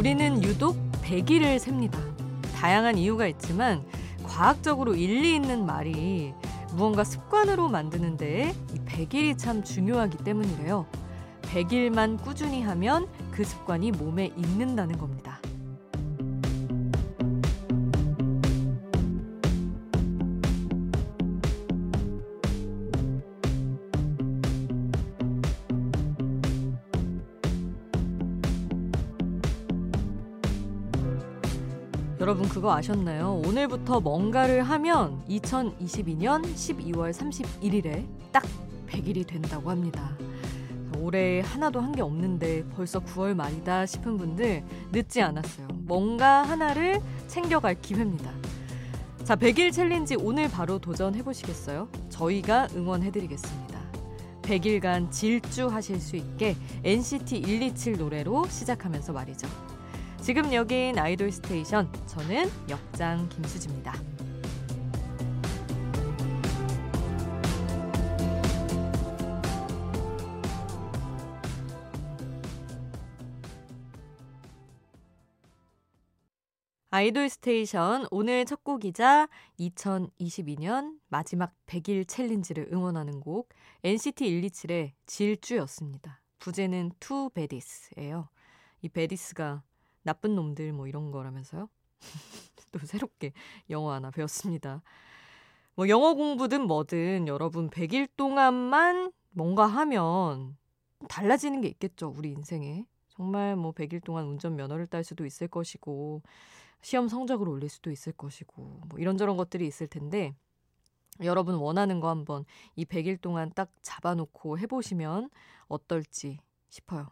우리는 유독 100일을 셉니다. 다양한 이유가 있지만 과학적으로 일리 있는 말이 무언가 습관으로 만드는데 이 100일이 참 중요하기 때문이래요. 100일만 꾸준히 하면 그 습관이 몸에 있는다는 겁니다. 여러분 그거 아셨나요? 오늘부터 뭔가를 하면 2022년 12월 31일에 딱 100일이 된다고 합니다. 올해 하나도 한 게 없는데 벌써 9월 말이다 싶은 분들 늦지 않았어요. 뭔가 하나를 챙겨갈 기회입니다. 자, 100일 챌린지 오늘 바로 도전해 보시겠어요? 저희가 응원해 드리겠습니다. 100일간 질주하실 수 있게 NCT 127 노래로 시작하면서 말이죠. 지금 여긴 아이돌 스테이션. 저는 역장 김수지입니다. 아이돌 스테이션 오늘 첫 곡이자 2022년 마지막 100일 챌린지를 응원하는 곡 NCT 127의 질주였습니다. 부제는 2 Baddies예요. 이 베디스가 나쁜 놈들 뭐 이런 거라면서요? 또 새롭게 영어 하나 배웠습니다. 뭐 영어 공부든 뭐든 여러분 100일 동안만 뭔가 하면 달라지는 게 있겠죠. 우리 인생에. 정말 뭐 100일 동안 운전 면허를 딸 수도 있을 것이고 시험 성적을 올릴 수도 있을 것이고 뭐 이런저런 것들이 있을 텐데 여러분 원하는 거 한번 이 100일 동안 딱 잡아놓고 해보시면 어떨지 싶어요.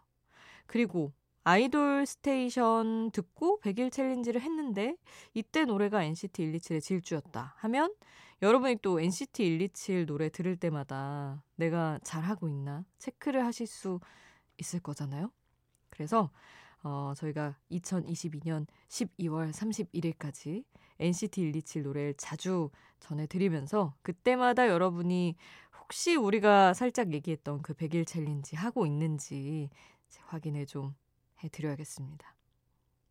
그리고 아이돌 스테이션 듣고 100일 챌린지를 했는데 이때 노래가 NCT 127의 질주였다 하면 여러분이 또 NCT 127 노래 들을 때마다 내가 잘하고 있나 체크를 하실 수 있을 거잖아요. 그래서 어, 저희가 2022년 12월 31일까지 NCT 127 노래를 자주 전해드리면서 그때마다 여러분이 혹시 우리가 살짝 얘기했던 그 100일 챌린지 하고 있는지 확인을 좀 해드려야겠습니다.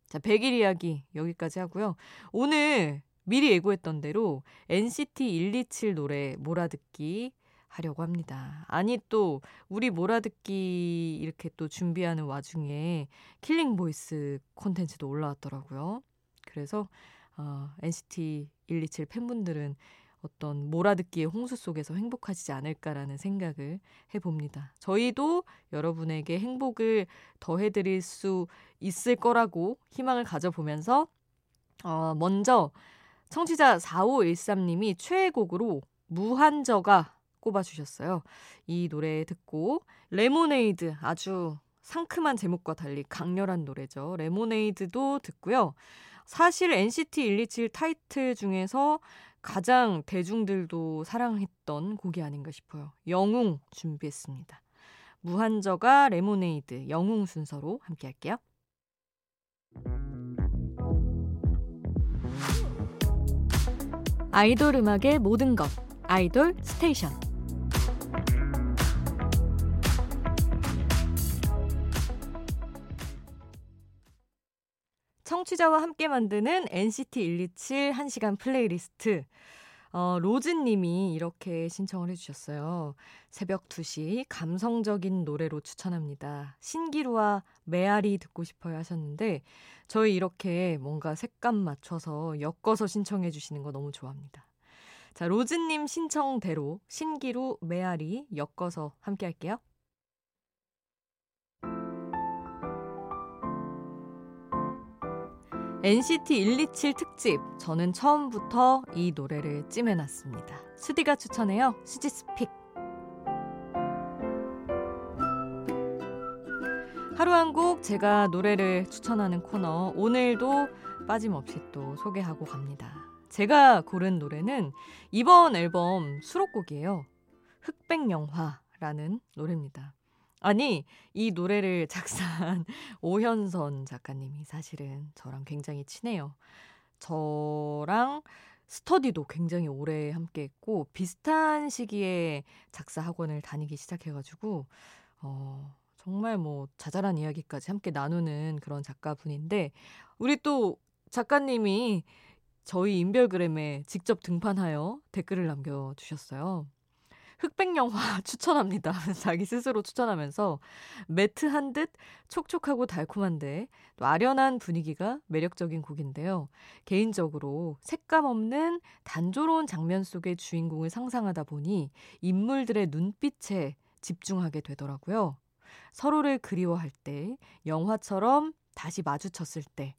자, 100일 이야기 여기까지 하고요. 오늘 미리 예고했던 대로 NCT 127 노래 몰아듣기 하려고 합니다. 아니 또 우리 몰아듣기 이렇게 또 준비하는 와중에 Killing Voice 콘텐츠도 올라왔더라고요. 그래서 어, NCT 127 팬분들은 어떤 몰아듣기의 홍수 속에서 행복하시지 않을까라는 생각을 해봅니다. 저희도 여러분에게 행복을 더해드릴 수 있을 거라고 희망을 가져보면서 어, 먼저 청취자 4513님이 최애곡으로 무한저가 꼽아주셨어요. 이 노래 듣고 레모네이드 아주 상큼한 제목과 달리 강렬한 노래죠. 레모네이드도 듣고요. 사실 NCT 127 타이틀 중에서 가장 대중들도 사랑했던 곡이 아닌가 싶어요. 영웅 준비했습니다. 무한적아 레모네이드 영웅 순서로 함께 할게요. 아이돌 음악의 모든 것 아이돌 스테이션 청취자와 함께 만드는 NCT 127 1시간 플레이리스트. 어, 로즈님이 이렇게 신청을 해주셨어요. 새벽 2시 감성적인 노래로 추천합니다. 신기루와 메아리 듣고 싶어요 하셨는데, 저희 이렇게 뭔가 색감 맞춰서 엮어서 신청해 주시는 거 너무 좋아합니다. 자, 로즈님 신청대로 신기루, 메아리 엮어서 함께 할게요. NCT 127 특집. 저는 처음부터 이 노래를 찜해놨습니다. 수디가 추천해요. 수지 스픽. 하루 한 곡 제가 노래를 추천하는 코너. 오늘도 빠짐없이 또 소개하고 갑니다. 제가 고른 노래는 이번 앨범 수록곡이에요. 흑백영화라는 노래입니다. 아니, 이 노래를 작사한 오현선 작가님이 사실은 저랑 굉장히 친해요. 저랑 스터디도 굉장히 오래 함께 했고, 비슷한 시기에 작사 학원을 다니기 시작해가지고, 어, 정말 뭐 자잘한 이야기까지 함께 나누는 그런 작가분인데 우리 또 작가님이 저희 인별그램에 직접 등판하여 댓글을 남겨주셨어요. 흑백 영화 추천합니다. 자기 스스로 추천하면서 매트한 듯 촉촉하고 달콤한데 또 아련한 분위기가 매력적인 곡인데요. 개인적으로 색감 없는 단조로운 장면 속의 주인공을 상상하다 보니 인물들의 눈빛에 집중하게 되더라고요. 서로를 그리워할 때, 영화처럼 다시 마주쳤을 때,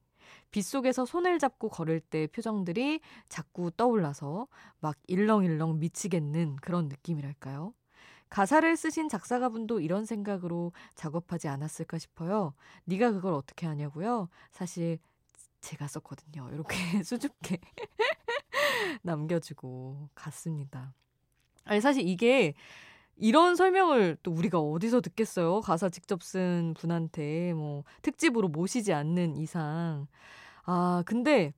빗속에서 손을 잡고 걸을 때 표정들이 자꾸 떠올라서 막 일렁일렁 미치겠는 그런 느낌이랄까요? 가사를 쓰신 작사가분도 이런 생각으로 작업하지 않았을까 싶어요. 네가 그걸 어떻게 하냐고요? 사실 제가 썼거든요. 이렇게 수줍게 남겨주고 갔습니다. 아니 사실 이게 이런 설명을 또 우리가 어디서 듣겠어요? 가사 직접 쓴 분한테 뭐 특집으로 모시지 않는 이상. 아, 근데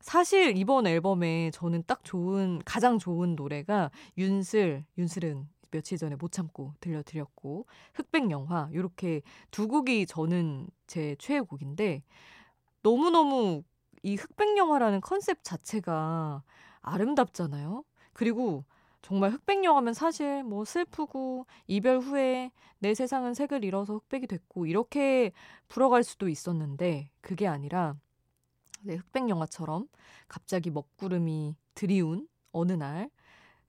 사실 이번 앨범에 저는 딱 좋은, 가장 좋은 노래가 윤슬, 윤슬은 며칠 전에 못 참고 들려드렸고, 흑백 영화, 요렇게 두 곡이 저는 제 최애곡인데, 너무너무 이 흑백 영화라는 컨셉 자체가 아름답잖아요? 그리고 정말 흑백 영화면 사실 뭐 슬프고 이별 후에 내 세상은 색을 잃어서 흑백이 됐고 이렇게 풀어갈 수도 있었는데 그게 아니라 네, 흑백 영화처럼 갑자기 먹구름이 드리운 어느 날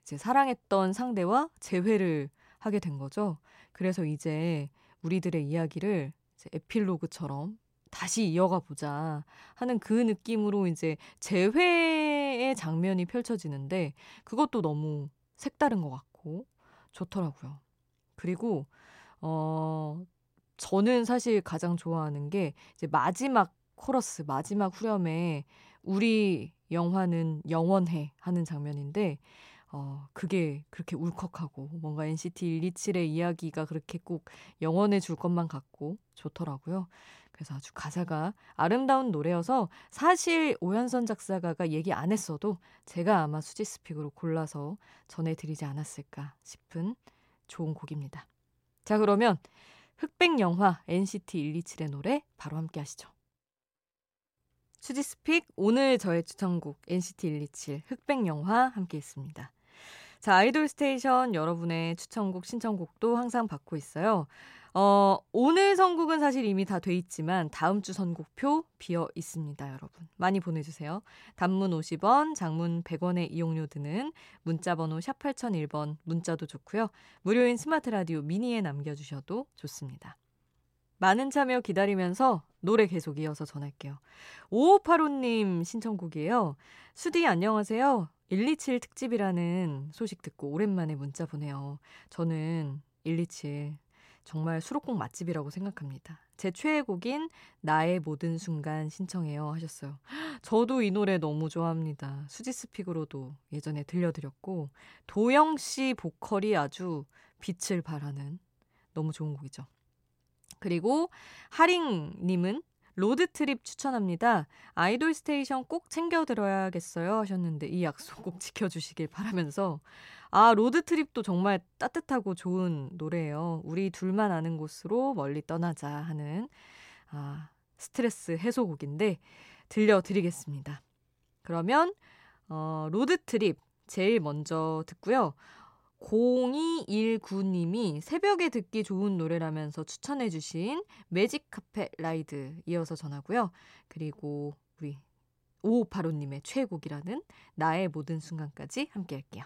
이제 사랑했던 상대와 재회를 하게 된 거죠. 그래서 이제 우리들의 이야기를 이제 에필로그처럼 다시 이어가 보자 하는 그 느낌으로 이제 재회의 장면이 펼쳐지는데 그것도 너무 색다른 것 같고 좋더라고요. 그리고 어 저는 사실 가장 좋아하는 게 이제 마지막 코러스 마지막 후렴에 우리 영화는 영원해 하는 장면인데 어 그게 그렇게 울컥하고 뭔가 NCT 127의 이야기가 그렇게 꼭 영원해 줄 것만 같고 좋더라고요. 그래서 아주 가사가 아름다운 노래여서 사실 오현선 작사가가 얘기 안 했어도 제가 아마 수지 스픽으로 골라서 전해드리지 않았을까 싶은 좋은 곡입니다. 자, 그러면 흑백 영화 NCT 127의 노래 바로 함께 하시죠. 수지's pick 오늘 저의 추천곡 NCT 127 흑백 영화 함께 했습니다. 자, 아이돌 스테이션 여러분의 추천곡 신청곡도 항상 받고 있어요. 어, 오늘 선곡은 사실 이미 다 돼 있지만 다음 주 선곡표 비어 있습니다, 여러분. 많이 보내주세요. 단문 50원, 장문 100원의 이용료 드는 문자번호 샵 8001번 문자도 좋고요. 무료인 스마트 라디오 미니에 남겨주셔도 좋습니다. 많은 참여 기다리면서 노래 계속 이어서 전할게요. 5585님 신청곡이에요. 수디 안녕하세요. 127 특집이라는 소식 듣고 오랜만에 문자 보내요. 저는 127 정말 수록곡 맛집이라고 생각합니다. 제 최애 곡인 나의 모든 순간 신청해요 하셨어요. 저도 이 노래 너무 좋아합니다. 수지's pick으로도 예전에 들려드렸고 도영 씨 보컬이 아주 빛을 발하는 너무 좋은 곡이죠. 그리고 하링님은 Road Trip 추천합니다. 아이돌 스테이션 꼭 챙겨 들어야겠어요 하셨는데 이 약속 꼭 지켜주시길 바라면서 아 Road Trip도 정말 따뜻하고 좋은 노래예요. 우리 둘만 아는 곳으로 멀리 떠나자 하는 아 스트레스 해소곡인데 들려드리겠습니다. 그러면 어, Road Trip 제일 먼저 듣고요. 0219님이 새벽에 듣기 좋은 노래라면서 추천해주신 Magic Carpet Ride 이어서 전하고요. 그리고 우리 5585님의 최애곡이라는 나의 모든 순간까지 함께 할게요.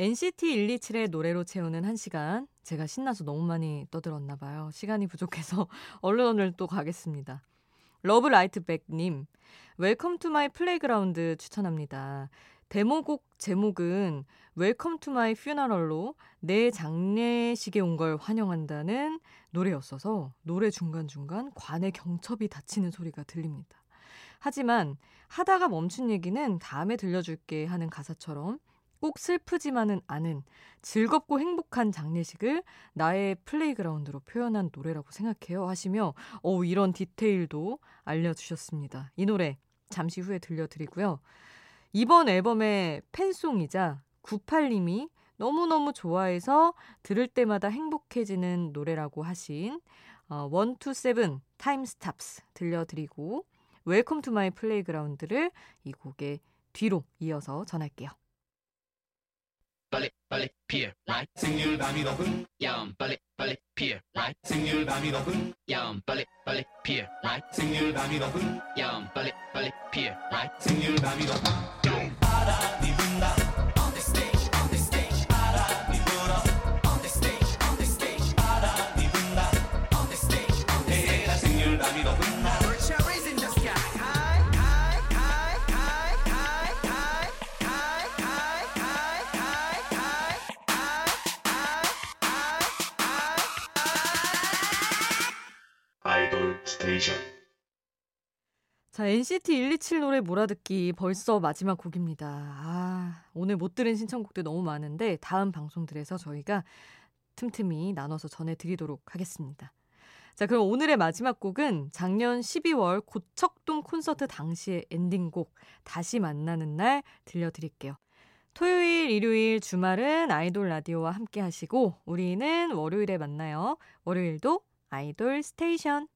NCT 127의 노래로 채우는 한 시간. 제가 신나서 너무 많이 떠들었나 봐요. 시간이 부족해서 얼른 오늘 또 가겠습니다. Love Right Back님, Welcome To My Playground 추천합니다. 데모곡 제목은 Welcome To My Funeral로 내 장례식에 온 걸 환영한다는 노래였어서 노래 중간중간 관의 경첩이 닫히는 소리가 들립니다. 하지만 하다가 멈춘 얘기는 다음에 들려줄게 하는 가사처럼 꼭 슬프지만은 않은 즐겁고 행복한 장례식을 나의 playground로 표현한 노래라고 생각해요 하시며 어 이런 디테일도 알려주셨습니다. 이 노래 잠시 후에 들려드리고요. 이번 앨범의 팬송이자 98님이 너무너무 좋아해서 들을 때마다 행복해지는 노래라고 하신 어, 127 Time Stops 들려드리고 웰컴 투 마이 플레이그라운드를 이 곡의 뒤로 이어서 전할게요. 빨리 피어 라이 생률 밤이 높은 야음 빨리 빨리 피어 라이 생률 밤이 높은 야음 빨리 빨리 피어 라이 생률 밤이 높은 야음 빨리 빨리 피어 라이 생률 밤이 높은 바람이 분다 on the stage on the stage 바람이 불어 on the stage on the stage 바람이 분다 on the stage. on the stage 내가 생률 밤이 높은 NCT 127 노래 몰아듣기 벌써 마지막 곡입니다. 아, 오늘 못 들은 신청곡들 너무 많은데 다음 방송들에서 저희가 틈틈이 나눠서 전해드리도록 하겠습니다. 자, 그럼 오늘의 마지막 곡은 작년 12월 고척동 콘서트 당시의 엔딩곡 다시 만나는 날 들려드릴게요. 토요일, 일요일, 주말은 아이돌 라디오와 함께 하시고 우리는 월요일에 만나요. 월요일도 아이돌 스테이션.